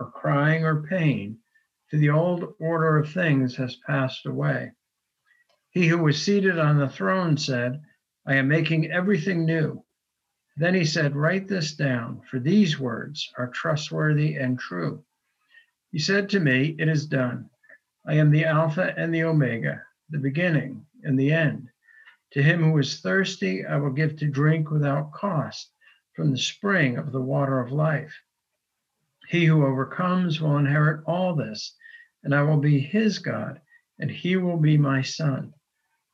or crying or pain, for the old order of things has passed away. He who was seated on the throne said, I am making everything new. Then he said, Write this down, for these words are trustworthy and true. He said to me, It is done. I am the Alpha and the Omega the beginning and the end. To him who is thirsty, I will give to drink without cost from the spring of the water of life. He who overcomes will inherit all this, and I will be his God, and he will be my son.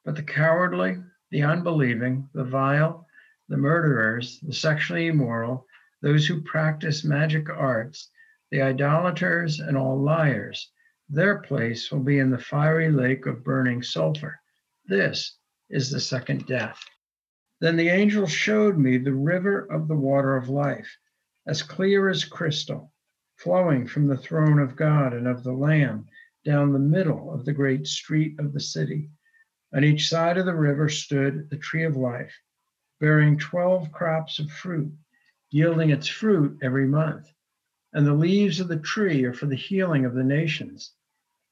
But the cowardly, the unbelieving, the vile, the murderers, the sexually immoral, those who practice magic arts, the idolaters, and all liars, their place will be in the fiery lake of burning sulfur. This is the second death. Then the angel showed me the river of the water of life, as clear as crystal, flowing from the throne of God and of the Lamb down the middle of the great street of the city. On each side of the river stood the tree of life, bearing 12 crops of fruit, yielding its fruit every month. And the leaves of the tree are for the healing of the nations.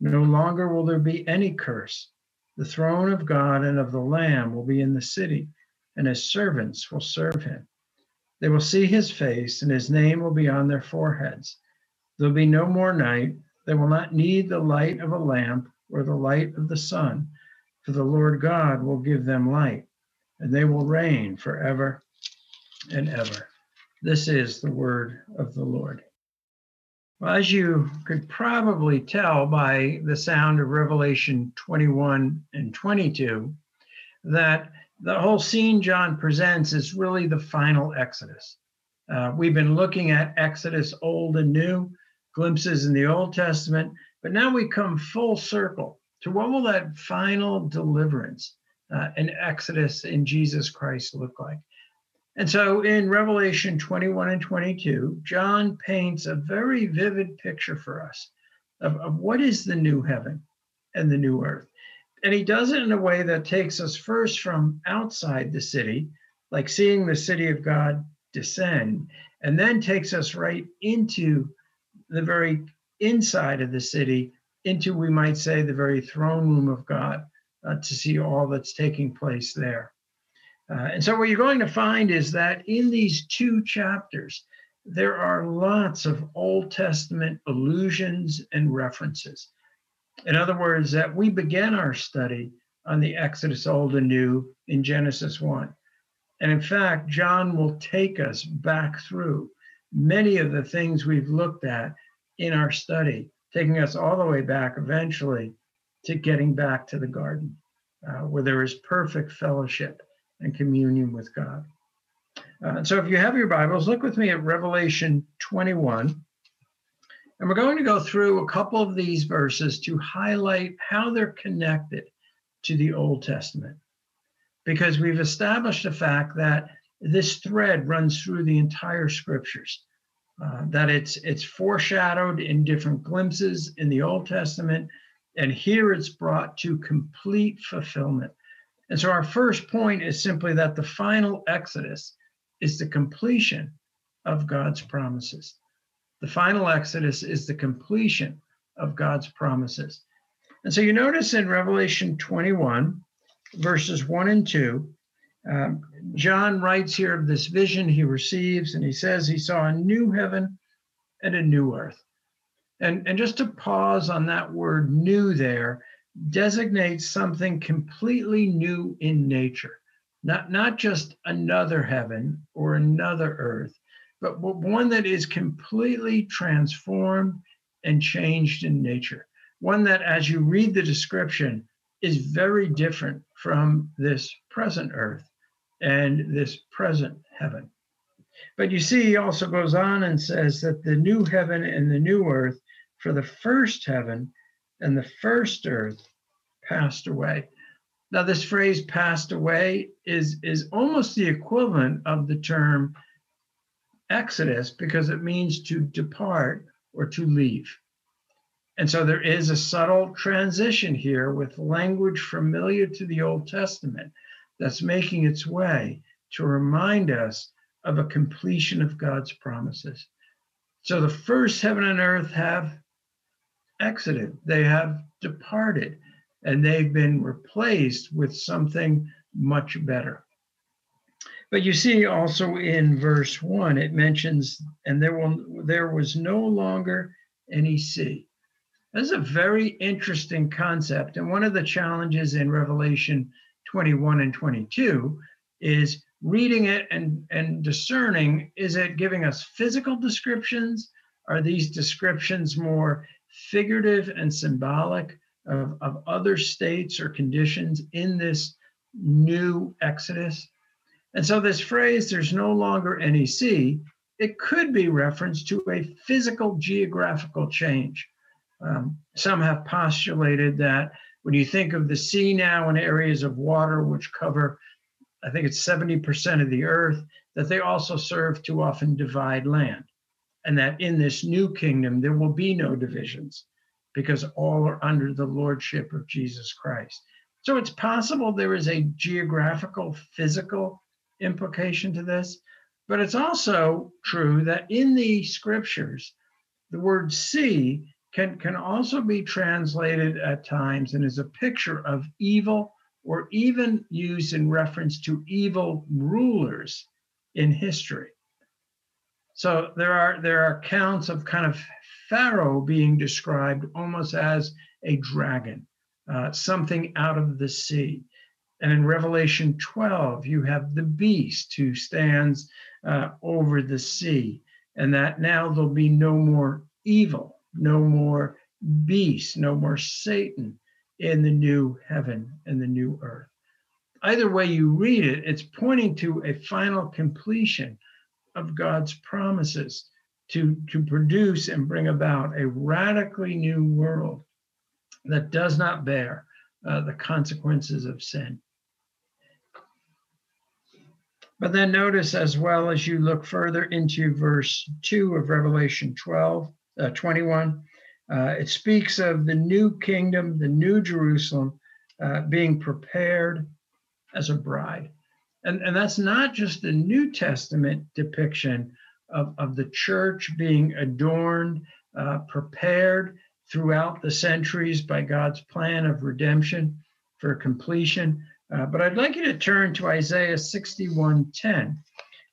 No longer will there be any curse. The throne of God and of the Lamb will be in the city, and his servants will serve him. They will see his face, and his name will be on their foreheads. There'll be no more night. They will not need the light of a lamp or the light of the sun, for the Lord God will give them light, and they will reign forever and ever. This is the word of the Lord. Well, as you could probably tell by the sound of Revelation 21 and 22, that the whole scene John presents is really the final Exodus. Uh, we've been looking at Exodus old and new, glimpses in the Old Testament, but now we come full circle to what will that final deliverance uh, in Exodus in Jesus Christ look like? And so in Revelation 21 and 22, John paints a very vivid picture for us of, of what is the new heaven and the new earth. And he does it in a way that takes us first from outside the city, like seeing the city of God descend, and then takes us right into the very inside of the city, into, we might say, the very throne room of God uh, to see all that's taking place there. Uh, and so, what you're going to find is that in these two chapters, there are lots of Old Testament allusions and references. In other words, that we began our study on the Exodus Old and New in Genesis 1. And in fact, John will take us back through many of the things we've looked at in our study, taking us all the way back eventually to getting back to the garden, uh, where there is perfect fellowship and communion with God. Uh, so if you have your Bibles, look with me at Revelation 21. And we're going to go through a couple of these verses to highlight how they're connected to the Old Testament. Because we've established the fact that this thread runs through the entire scriptures. Uh, that it's it's foreshadowed in different glimpses in the Old Testament, and here it's brought to complete fulfillment and so our first point is simply that the final Exodus is the completion of God's promises. The final Exodus is the completion of God's promises. And so you notice in Revelation 21, verses 1 and 2, um, John writes here of this vision he receives, and he says he saw a new heaven and a new earth. And, and just to pause on that word new there, designates something completely new in nature, not, not just another heaven or another earth, but one that is completely transformed and changed in nature. One that, as you read the description, is very different from this present earth and this present heaven. But you see, he also goes on and says that the new heaven and the new earth, for the first heaven and the first earth passed away. Now, this phrase passed away is, is almost the equivalent of the term exodus because it means to depart or to leave. And so there is a subtle transition here with language familiar to the Old Testament that's making its way to remind us of a completion of God's promises. So the first heaven and earth have exited, they have departed, and they've been replaced with something much better. But you see also in verse 1 it mentions and there will there was no longer any sea. That's a very interesting concept and one of the challenges in Revelation 21 and 22 is reading it and, and discerning is it giving us physical descriptions? Are these descriptions more figurative and symbolic of, of other states or conditions in this new Exodus? And so, this phrase, there's no longer any sea, it could be reference to a physical geographical change. Um, some have postulated that when you think of the sea now in areas of water which cover I think it's 70% of the earth, that they also serve to often divide land. And that in this new kingdom, there will be no divisions because all are under the lordship of Jesus Christ. So it's possible there is a geographical, physical implication to this, but it's also true that in the scriptures, the word sea can, can also be translated at times and is a picture of evil or even used in reference to evil rulers in history. So there are there are accounts of kind of Pharaoh being described almost as a dragon, uh, something out of the sea. And in Revelation 12, you have the beast who stands uh, over the sea, and that now there'll be no more evil, no more beast, no more Satan, in the new heaven and the new earth. Either way you read it, it's pointing to a final completion of God's promises to, to produce and bring about a radically new world that does not bear uh, the consequences of sin. But then notice as well as you look further into verse 2 of Revelation 12, uh, 21, uh, it speaks of the new kingdom, the new Jerusalem uh, being prepared as a bride. And, and that's not just a New Testament depiction of, of the church being adorned, uh, prepared throughout the centuries by God's plan of redemption for completion. Uh, but I'd like you to turn to Isaiah 61:10.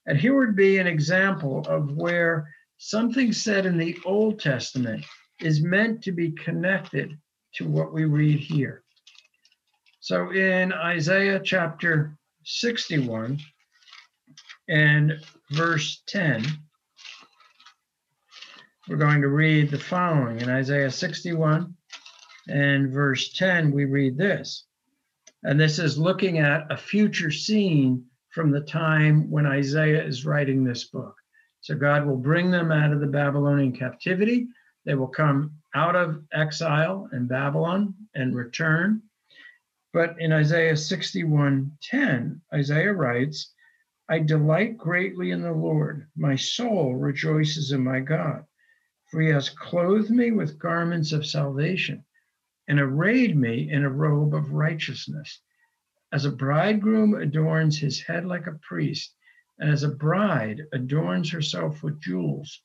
And here would be an example of where something said in the Old Testament is meant to be connected to what we read here. So in Isaiah chapter 61 and verse 10, we're going to read the following. In Isaiah 61 and verse 10, we read this. And this is looking at a future scene from the time when Isaiah is writing this book. So God will bring them out of the Babylonian captivity they will come out of exile in Babylon and return. But in Isaiah 61:10, Isaiah writes, I delight greatly in the Lord. My soul rejoices in my God, for he has clothed me with garments of salvation and arrayed me in a robe of righteousness. As a bridegroom adorns his head like a priest, as a bride adorns herself with jewels,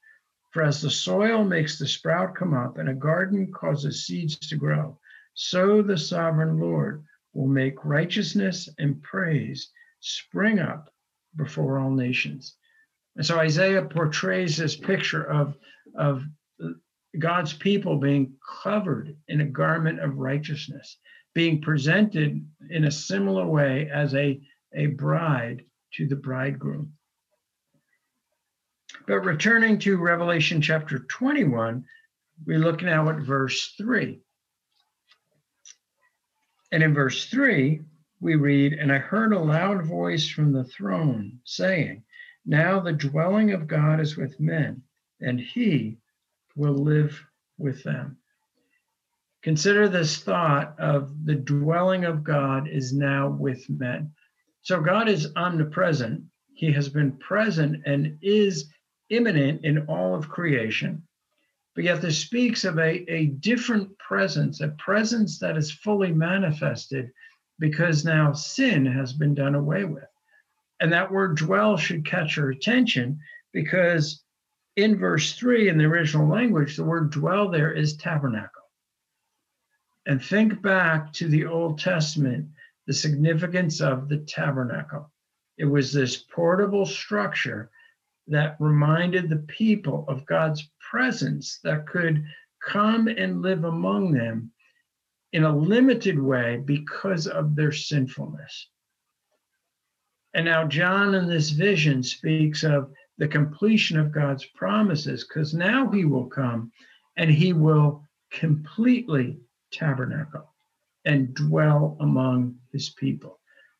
for as the soil makes the sprout come up and a garden causes seeds to grow, so the sovereign Lord will make righteousness and praise spring up before all nations. And so Isaiah portrays this picture of, of God's people being covered in a garment of righteousness, being presented in a similar way as a, a bride to the bridegroom. But returning to Revelation chapter 21, we look now at verse 3. And in verse 3, we read, And I heard a loud voice from the throne saying, Now the dwelling of God is with men, and he will live with them. Consider this thought of the dwelling of God is now with men. So God is omnipresent. He has been present and is immanent in all of creation. But yet, this speaks of a, a different presence, a presence that is fully manifested because now sin has been done away with. And that word dwell should catch your attention because in verse 3 in the original language, the word dwell there is tabernacle. And think back to the Old Testament, the significance of the tabernacle. It was this portable structure that reminded the people of God's presence that could come and live among them in a limited way because of their sinfulness. And now, John in this vision speaks of the completion of God's promises because now he will come and he will completely tabernacle and dwell among his people.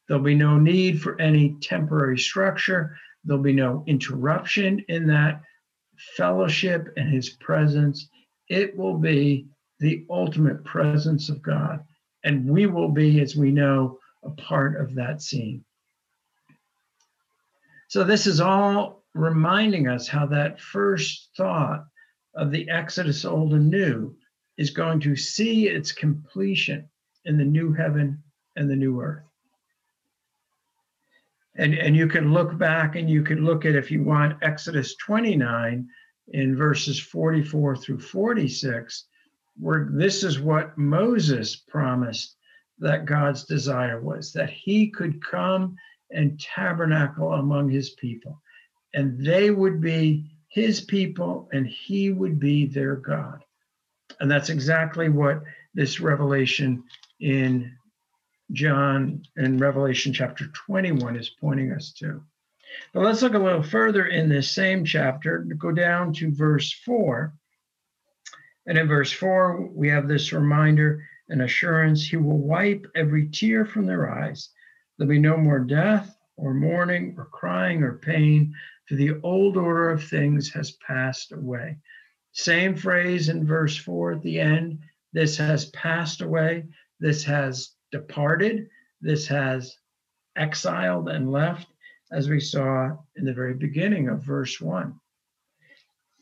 There'll be no need for any temporary structure. There'll be no interruption in that fellowship and his presence. It will be the ultimate presence of God. And we will be, as we know, a part of that scene. So, this is all reminding us how that first thought of the Exodus old and new is going to see its completion in the new heaven and the new earth. And, and you can look back and you can look at, if you want, Exodus 29 in verses 44 through 46, where this is what Moses promised that God's desire was that he could come and tabernacle among his people, and they would be his people, and he would be their God. And that's exactly what this revelation in John and Revelation chapter 21 is pointing us to. But let's look a little further in this same chapter, go down to verse 4. And in verse 4, we have this reminder and assurance He will wipe every tear from their eyes. There'll be no more death, or mourning, or crying, or pain, for the old order of things has passed away. Same phrase in verse 4 at the end this has passed away, this has departed, this has exiled and left, as we saw in the very beginning of verse 1.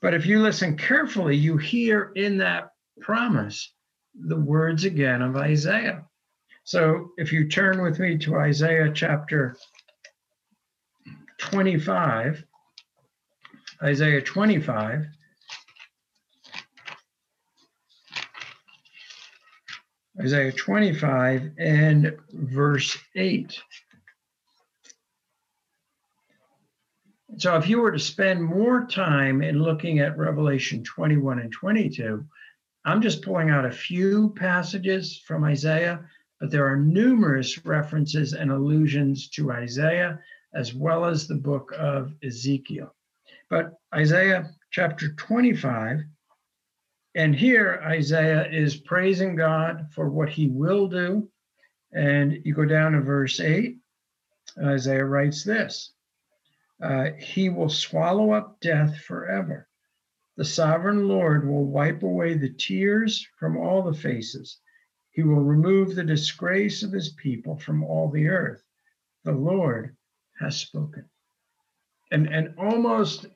But if you listen carefully, you hear in that promise the words again of Isaiah. So if you turn with me to Isaiah chapter 25, Isaiah 25. Isaiah 25 and verse 8. So, if you were to spend more time in looking at Revelation 21 and 22, I'm just pulling out a few passages from Isaiah, but there are numerous references and allusions to Isaiah as well as the book of Ezekiel. But Isaiah chapter 25, and here Isaiah is praising God for what he will do. And you go down to verse 8, Isaiah writes this uh, He will swallow up death forever. The sovereign Lord will wipe away the tears from all the faces. He will remove the disgrace of his people from all the earth. The Lord has spoken. And, and almost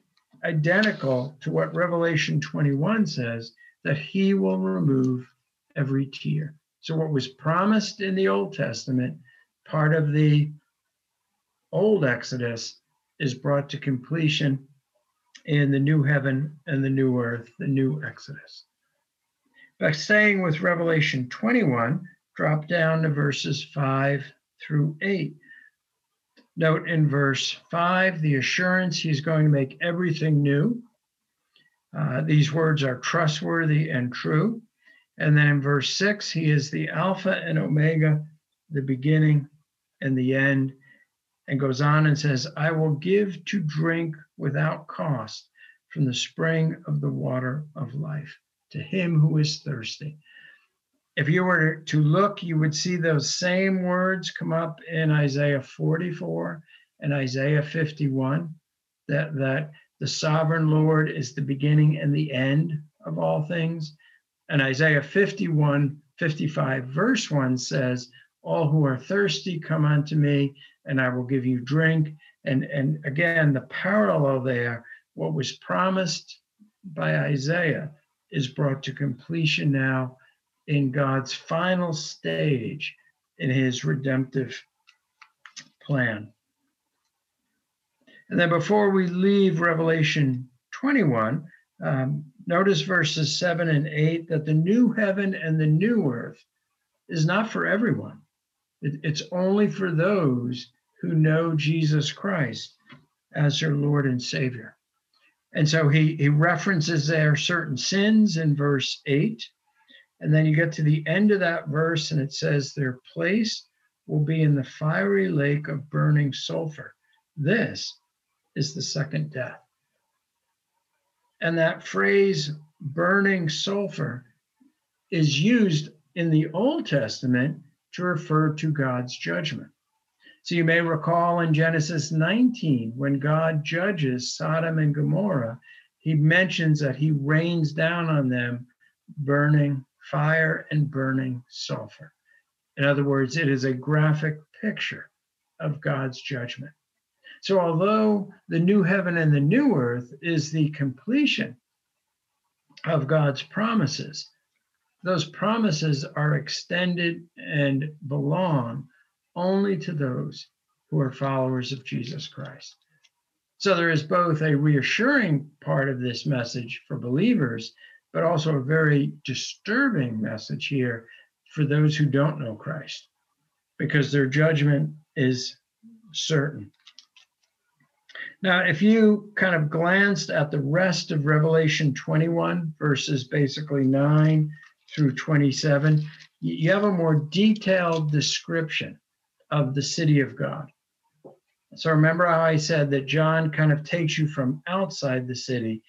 identical to what Revelation 21 says that he will remove every tear. So, what was promised in the Old Testament, part of the old Exodus, is brought to completion in the new heaven and the new earth, the new Exodus. By staying with Revelation 21, drop down to verses 5 through 8. Note in verse 5 the assurance he's going to make everything new. Uh, these words are trustworthy and true. And then in verse six, he is the Alpha and Omega, the beginning and the end, and goes on and says, I will give to drink without cost from the spring of the water of life to him who is thirsty. If you were to look, you would see those same words come up in Isaiah 44 and Isaiah 51 that, that the sovereign Lord is the beginning and the end of all things. And Isaiah 51, 55, verse 1 says, All who are thirsty, come unto me, and I will give you drink. And, and again, the parallel there, what was promised by Isaiah is brought to completion now in God's final stage in his redemptive plan. And then before we leave Revelation 21, um, notice verses 7 and 8 that the new heaven and the new earth is not for everyone. It, it's only for those who know Jesus Christ as their Lord and Savior. And so he, he references there certain sins in verse 8. And then you get to the end of that verse, and it says, Their place will be in the fiery lake of burning sulfur. This is the second death. And that phrase, burning sulfur, is used in the Old Testament to refer to God's judgment. So you may recall in Genesis 19, when God judges Sodom and Gomorrah, he mentions that he rains down on them burning fire and burning sulfur. In other words, it is a graphic picture of God's judgment. So, although the new heaven and the new earth is the completion of God's promises, those promises are extended and belong only to those who are followers of Jesus Christ. So, there is both a reassuring part of this message for believers, but also a very disturbing message here for those who don't know Christ, because their judgment is certain. Now, if you kind of glanced at the rest of Revelation 21, verses basically 9 through 27, you have a more detailed description of the city of God. So remember how I said that John kind of takes you from outside the city,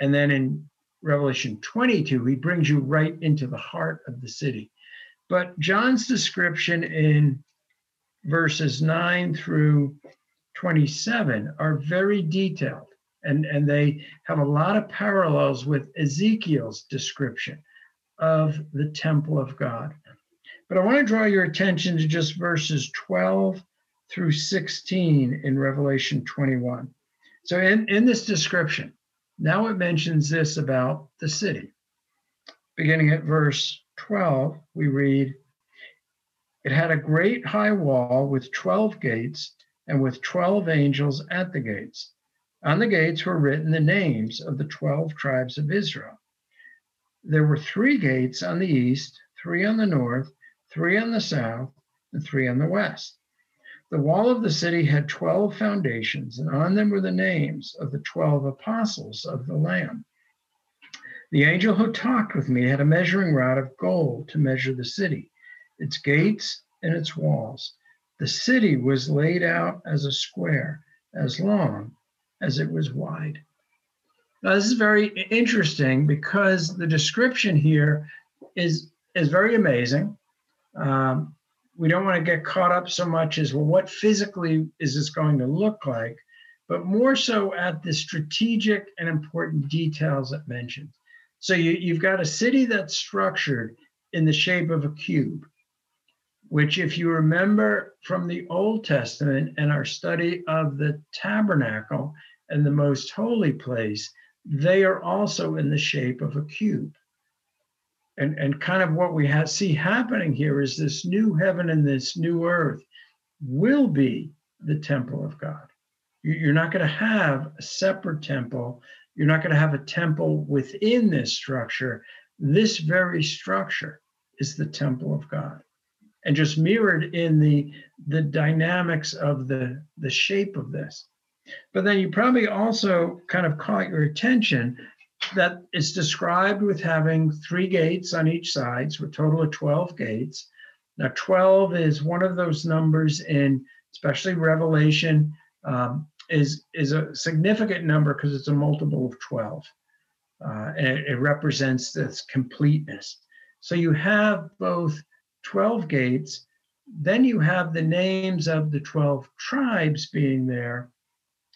and then in Revelation 22, he brings you right into the heart of the city. But John's description in verses 9 through 27 are very detailed and, and they have a lot of parallels with Ezekiel's description of the temple of God. But I want to draw your attention to just verses 12 through 16 in Revelation 21. So, in, in this description, now it mentions this about the city. Beginning at verse 12, we read, It had a great high wall with 12 gates and with 12 angels at the gates. On the gates were written the names of the 12 tribes of Israel. There were three gates on the east, three on the north, three on the south, and three on the west. The wall of the city had 12 foundations, and on them were the names of the 12 apostles of the Lamb. The angel who talked with me had a measuring rod of gold to measure the city, its gates, and its walls. The city was laid out as a square, as long as it was wide. Now, this is very interesting because the description here is, is very amazing. Um, we don't want to get caught up so much as, well, what physically is this going to look like? But more so at the strategic and important details it mentions. So you, you've got a city that's structured in the shape of a cube which, if you remember from the Old Testament and our study of the tabernacle and the most holy place, they are also in the shape of a cube. And, and kind of what we have, see happening here is this new heaven and this new earth will be the temple of God. You're not going to have a separate temple. You're not going to have a temple within this structure. This very structure is the temple of God and just mirrored in the the dynamics of the the shape of this but then you probably also kind of caught your attention that is described with having three gates on each side, so a total of 12 gates. Now, 12 is one of those numbers in, especially Revelation, um, is, is a significant number because it's a multiple of 12. Uh, and it, it represents this completeness. So you have both 12 gates, then you have the names of the 12 tribes being there,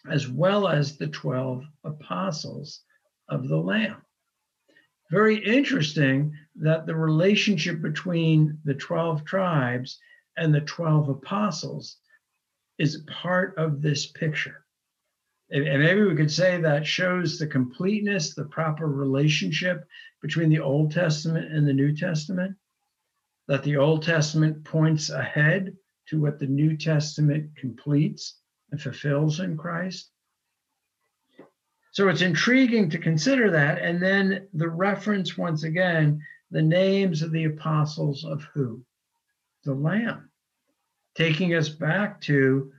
as well as the 12 apostles of the Lamb. Very interesting that the relationship between the 12 tribes and the 12 apostles is part of this picture. And maybe we could say that shows the completeness, the proper relationship between the Old Testament and the New Testament. That the Old Testament points ahead to what the New Testament completes and fulfills in Christ. So it's intriguing to consider that. And then the reference, once again, the names of the apostles of who? The Lamb, taking us back to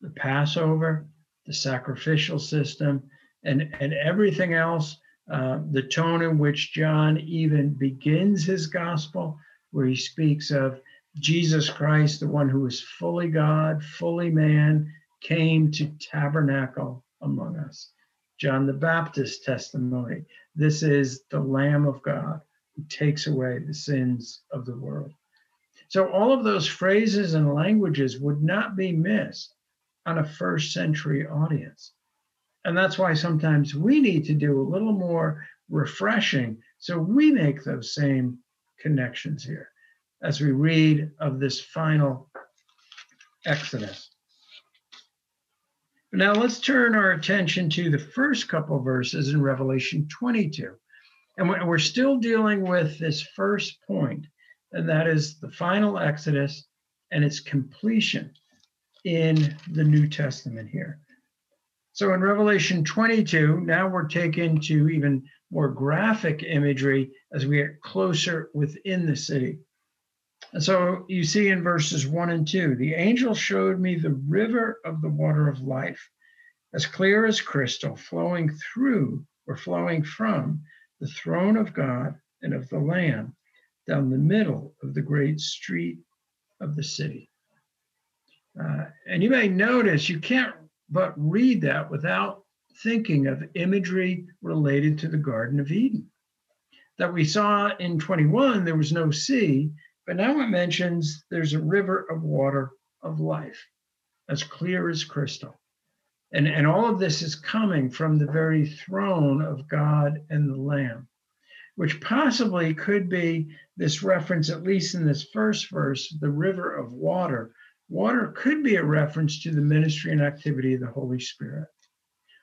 the Passover, the sacrificial system, and, and everything else, uh, the tone in which John even begins his gospel, where he speaks of Jesus Christ, the one who is fully God, fully man, came to tabernacle among us. John the Baptist testimony. This is the Lamb of God who takes away the sins of the world. So, all of those phrases and languages would not be missed on a first century audience. And that's why sometimes we need to do a little more refreshing so we make those same connections here as we read of this final Exodus. Now let's turn our attention to the first couple verses in Revelation 22. And we're still dealing with this first point, and that is the final Exodus and its completion in the New Testament here. So in Revelation 22, now we're taken to even more graphic imagery as we get closer within the city. And so you see in verses one and two, the angel showed me the river of the water of life, as clear as crystal, flowing through or flowing from the throne of God and of the Lamb down the middle of the great street of the city. Uh, and you may notice you can't but read that without thinking of imagery related to the Garden of Eden. That we saw in 21, there was no sea, but now it mentions there's a river of water of life, as clear as crystal. And, and all of this is coming from the very throne of God and the Lamb, which possibly could be this reference, at least in this first verse, the river of water. Water could be a reference to the ministry and activity of the Holy Spirit,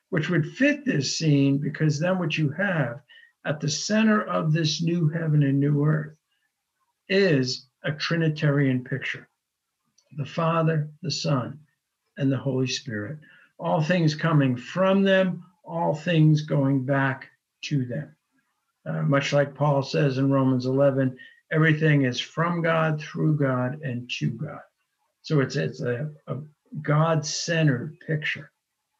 which would fit this scene because then what you have at the center of this new heaven and new earth is a Trinitarian picture the Father, the Son, and the Holy Spirit. All things coming from them, all things going back to them. Uh, much like Paul says in Romans 11, everything is from God, through God, and to God. So it's, it's a, a God centered picture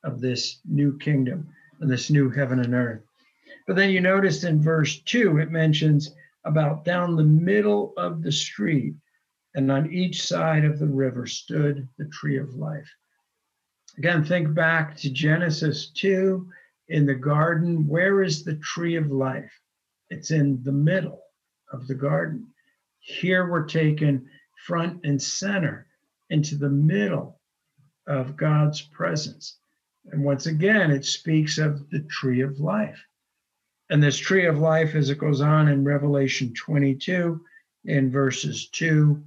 of this new kingdom and this new heaven and earth. But then you notice in verse 2, it mentions about down the middle of the street, and on each side of the river stood the tree of life. Again, think back to Genesis 2 in the garden. Where is the tree of life? It's in the middle of the garden. Here we're taken front and center into the middle of God's presence. And once again, it speaks of the tree of life. And this tree of life, as it goes on in Revelation 22, in verses 2,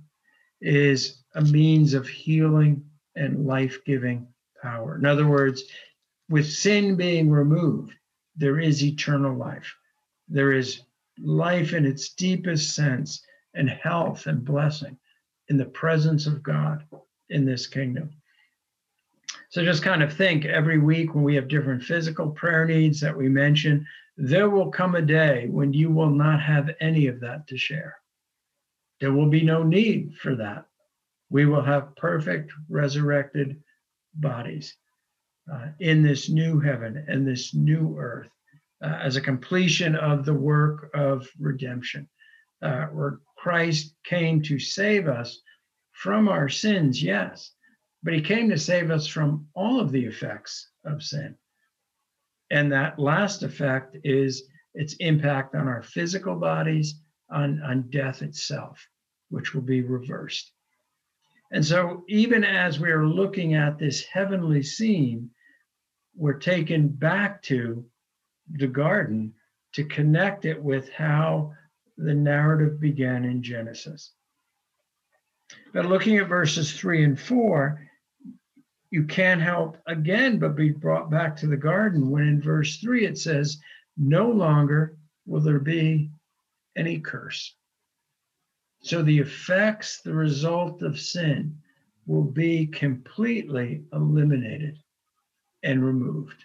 is a means of healing and life giving power. In other words, with sin being removed, there is eternal life. There is life in its deepest sense and health and blessing in the presence of God in this kingdom. So just kind of think every week when we have different physical prayer needs that we mention, there will come a day when you will not have any of that to share. There will be no need for that. We will have perfect resurrected bodies uh, in this new heaven and this new earth uh, as a completion of the work of redemption, uh, where Christ came to save us from our sins, yes, but he came to save us from all of the effects of sin. And that last effect is its impact on our physical bodies, on, on death itself, which will be reversed. And so, even as we are looking at this heavenly scene, we're taken back to the garden to connect it with how the narrative began in Genesis. But looking at verses three and four, you can't help again but be brought back to the garden when in verse three it says, No longer will there be any curse. So the effects, the result of sin, will be completely eliminated and removed.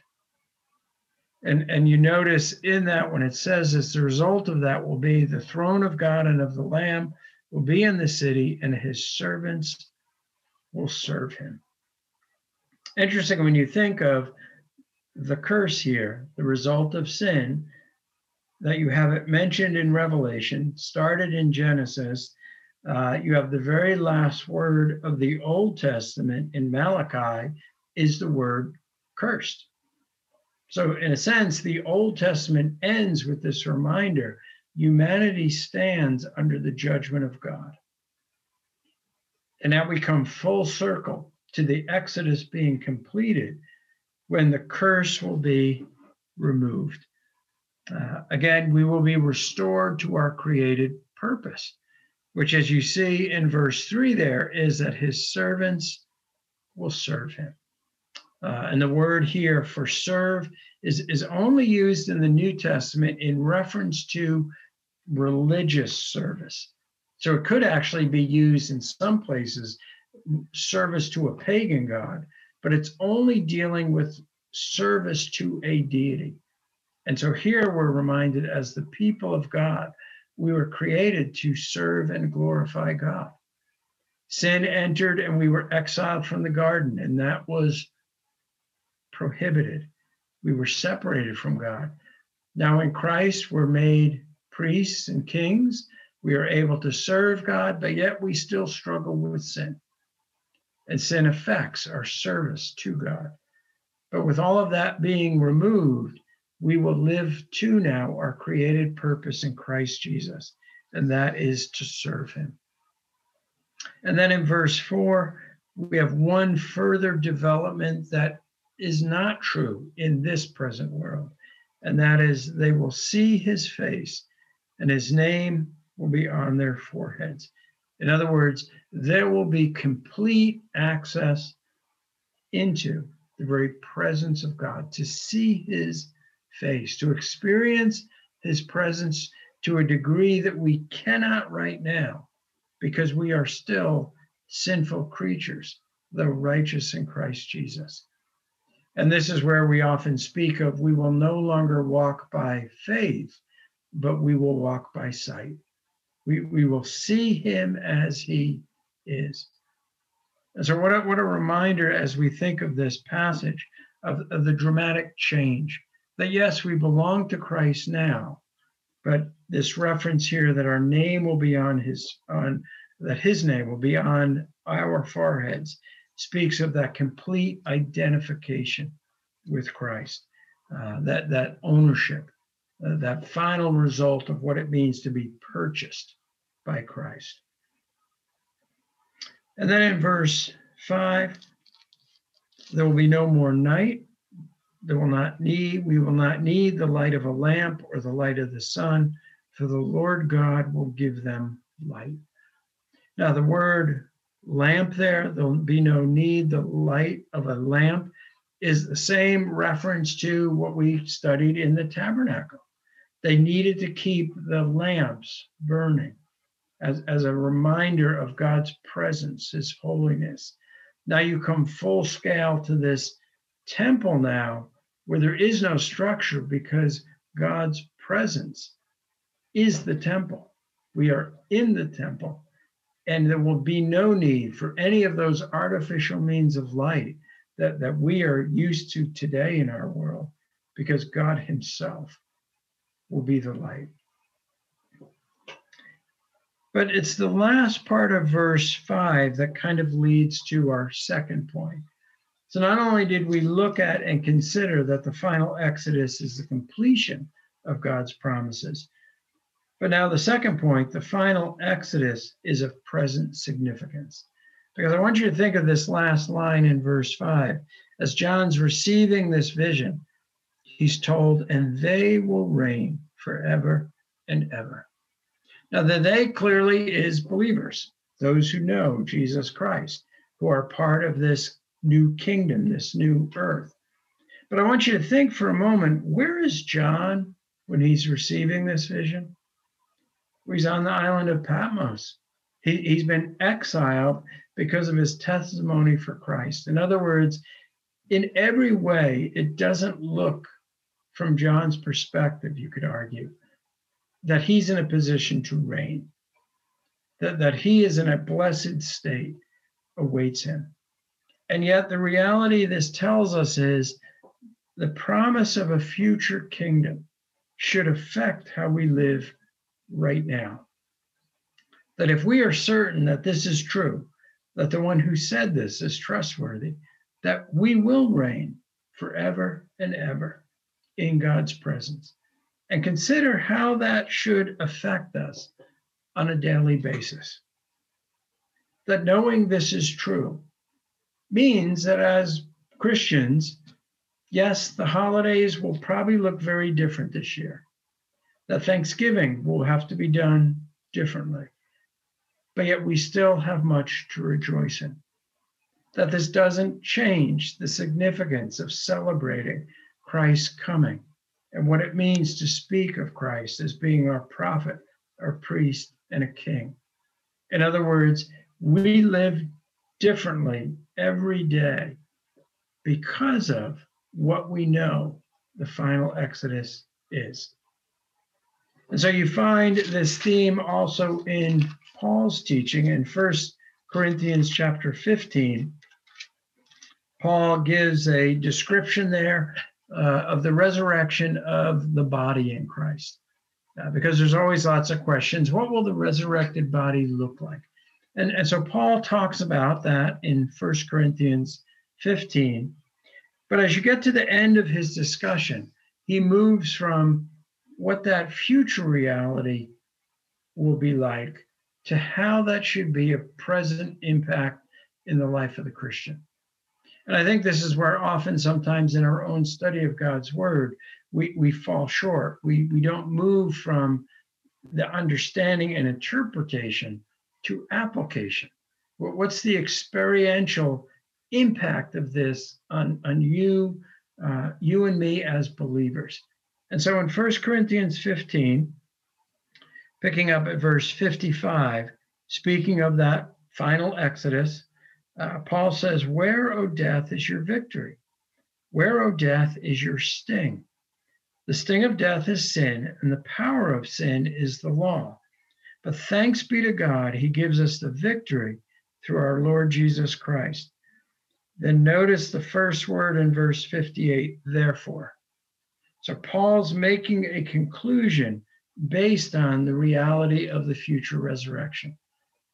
And, and you notice in that when it says as the result of that will be the throne of God and of the Lamb will be in the city, and his servants will serve him. Interesting when you think of the curse here, the result of sin, that you have it mentioned in Revelation, started in Genesis. Uh, you have the very last word of the Old Testament in Malachi is the word cursed. So, in a sense, the Old Testament ends with this reminder humanity stands under the judgment of God. And now we come full circle to the Exodus being completed when the curse will be removed. Uh, again, we will be restored to our created purpose, which, as you see in verse 3, there is that his servants will serve him. Uh, and the word here for serve is, is only used in the New Testament in reference to religious service. So it could actually be used in some places, service to a pagan god, but it's only dealing with service to a deity. And so here we're reminded as the people of God, we were created to serve and glorify God. Sin entered and we were exiled from the garden, and that was prohibited. We were separated from God. Now in Christ, we're made priests and kings. We are able to serve God, but yet we still struggle with sin. And sin affects our service to God. But with all of that being removed, we will live to now our created purpose in Christ Jesus, and that is to serve him. And then in verse 4, we have one further development that is not true in this present world, and that is they will see his face and his name will be on their foreheads. In other words, there will be complete access into the very presence of God to see his face, to experience his presence to a degree that we cannot right now because we are still sinful creatures, though righteous in Christ Jesus. And this is where we often speak of we will no longer walk by faith, but we will walk by sight. We, we will see him as he is. And so, what a, what a reminder as we think of this passage of, of the dramatic change that yes, we belong to Christ now, but this reference here that our name will be on his on that his name will be on our foreheads speaks of that complete identification with Christ, uh, that that ownership, uh, that final result of what it means to be purchased by Christ. And then in verse five, there will be no more night. There will not need, we will not need the light of a lamp or the light of the sun, for the Lord God will give them light. Now, the word lamp there, there'll be no need. The light of a lamp is the same reference to what we studied in the tabernacle. They needed to keep the lamps burning as, as a reminder of God's presence, his holiness. Now you come full scale to this temple now where there is no structure because God's presence is the temple. We are in the temple, and there will be no need for any of those artificial means of light that, that we are used to today in our world because God Himself will be the light. But it's the last part of verse 5 that kind of leads to our second point. So, not only did we look at and consider that the final Exodus is the completion of God's promises, but now the second point, the final Exodus, is of present significance. Because I want you to think of this last line in verse 5. As John's receiving this vision, he's told, and they will reign forever and ever. Now, the they clearly is believers, those who know Jesus Christ, who are part of this new kingdom, this new earth. But I want you to think for a moment where is John when he's receiving this vision? He's on the island of Patmos. He, he's been exiled because of his testimony for Christ. In other words, in every way, it doesn't look from John's perspective, you could argue, that he's in a position to reign, that, that he is in a blessed state awaits him. And yet, the reality this tells us is the promise of a future kingdom should affect how we live right now. That if we are certain that this is true, that the one who said this is trustworthy, that we will reign forever and ever in God's presence. And consider how that should affect us on a daily basis. That knowing this is true, means that as Christians, yes, the holidays will probably look very different this year. That Thanksgiving will have to be done differently. But yet we still have much to rejoice in. That this doesn't change the significance of celebrating Christ's coming and what it means to speak of Christ as being our prophet, our priest, and a king. In other words, we live differently every day because of what we know the final Exodus is. And so you find this theme also in Paul's teaching in First Corinthians chapter 15. Paul gives a description there uh, of the resurrection of the body in Christ. Uh, because there's always lots of questions. What will the resurrected body look like? And, and so Paul talks about that in 1 Corinthians 15. But as you get to the end of his discussion, he moves from what that future reality will be like to how that should be a present impact in the life of the Christian. And I think this is where often, sometimes in our own study of God's word, we, we fall short. We, we don't move from the understanding and interpretation to application. What's the experiential impact of this on, on you, uh, you and me as believers? And so in 1 Corinthians 15, picking up at verse 55, speaking of that final Exodus, uh, Paul says, Where, O death, is your victory? Where, O death, is your sting? The sting of death is sin, and the power of sin is the law. But thanks be to God, he gives us the victory through our Lord Jesus Christ. Then notice the first word in verse 58, therefore. So Paul's making a conclusion based on the reality of the future resurrection.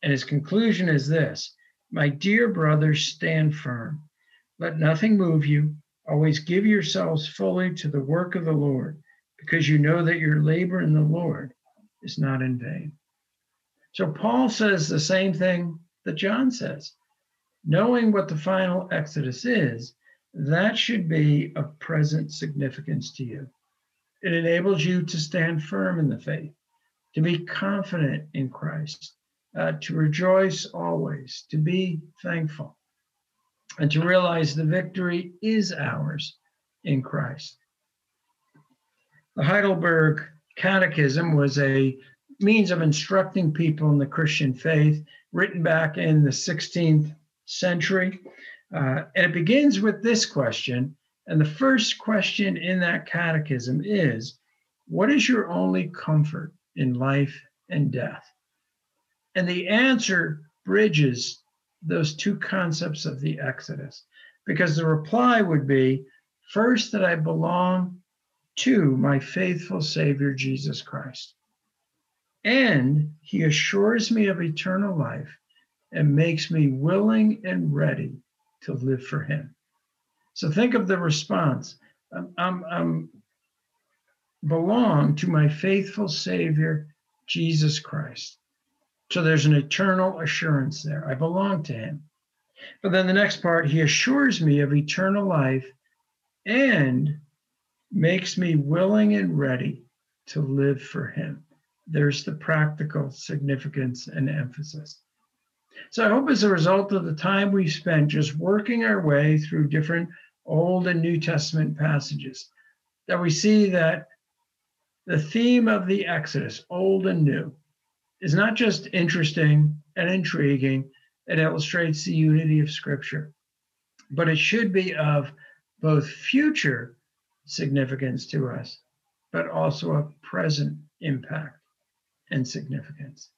And his conclusion is this my dear brothers, stand firm. Let nothing move you. Always give yourselves fully to the work of the Lord, because you know that your labor in the Lord is not in vain. So Paul says the same thing that John says. Knowing what the final Exodus is, that should be of present significance to you. It enables you to stand firm in the faith, to be confident in Christ, uh, to rejoice always, to be thankful, and to realize the victory is ours in Christ. The Heidelberg Catechism was a means of instructing people in the Christian faith, written back in the 16th century. Uh, and it begins with this question. And the first question in that catechism is What is your only comfort in life and death? And the answer bridges those two concepts of the Exodus, because the reply would be first, that I belong to my faithful Savior Jesus Christ. And he assures me of eternal life and makes me willing and ready to live for him. So think of the response. I'm, I'm, I'm belong to my faithful Savior, Jesus Christ. So there's an eternal assurance there. I belong to him. But then the next part, he assures me of eternal life and makes me willing and ready to live for him. There's the practical significance and emphasis. So I hope as a result of the time we've spent just working our way through different Old and New Testament passages, that we see that the theme of the Exodus, old and new, is not just interesting and intriguing, it illustrates the unity of Scripture, but it should be of both future significance to us, but also a present impact and significance.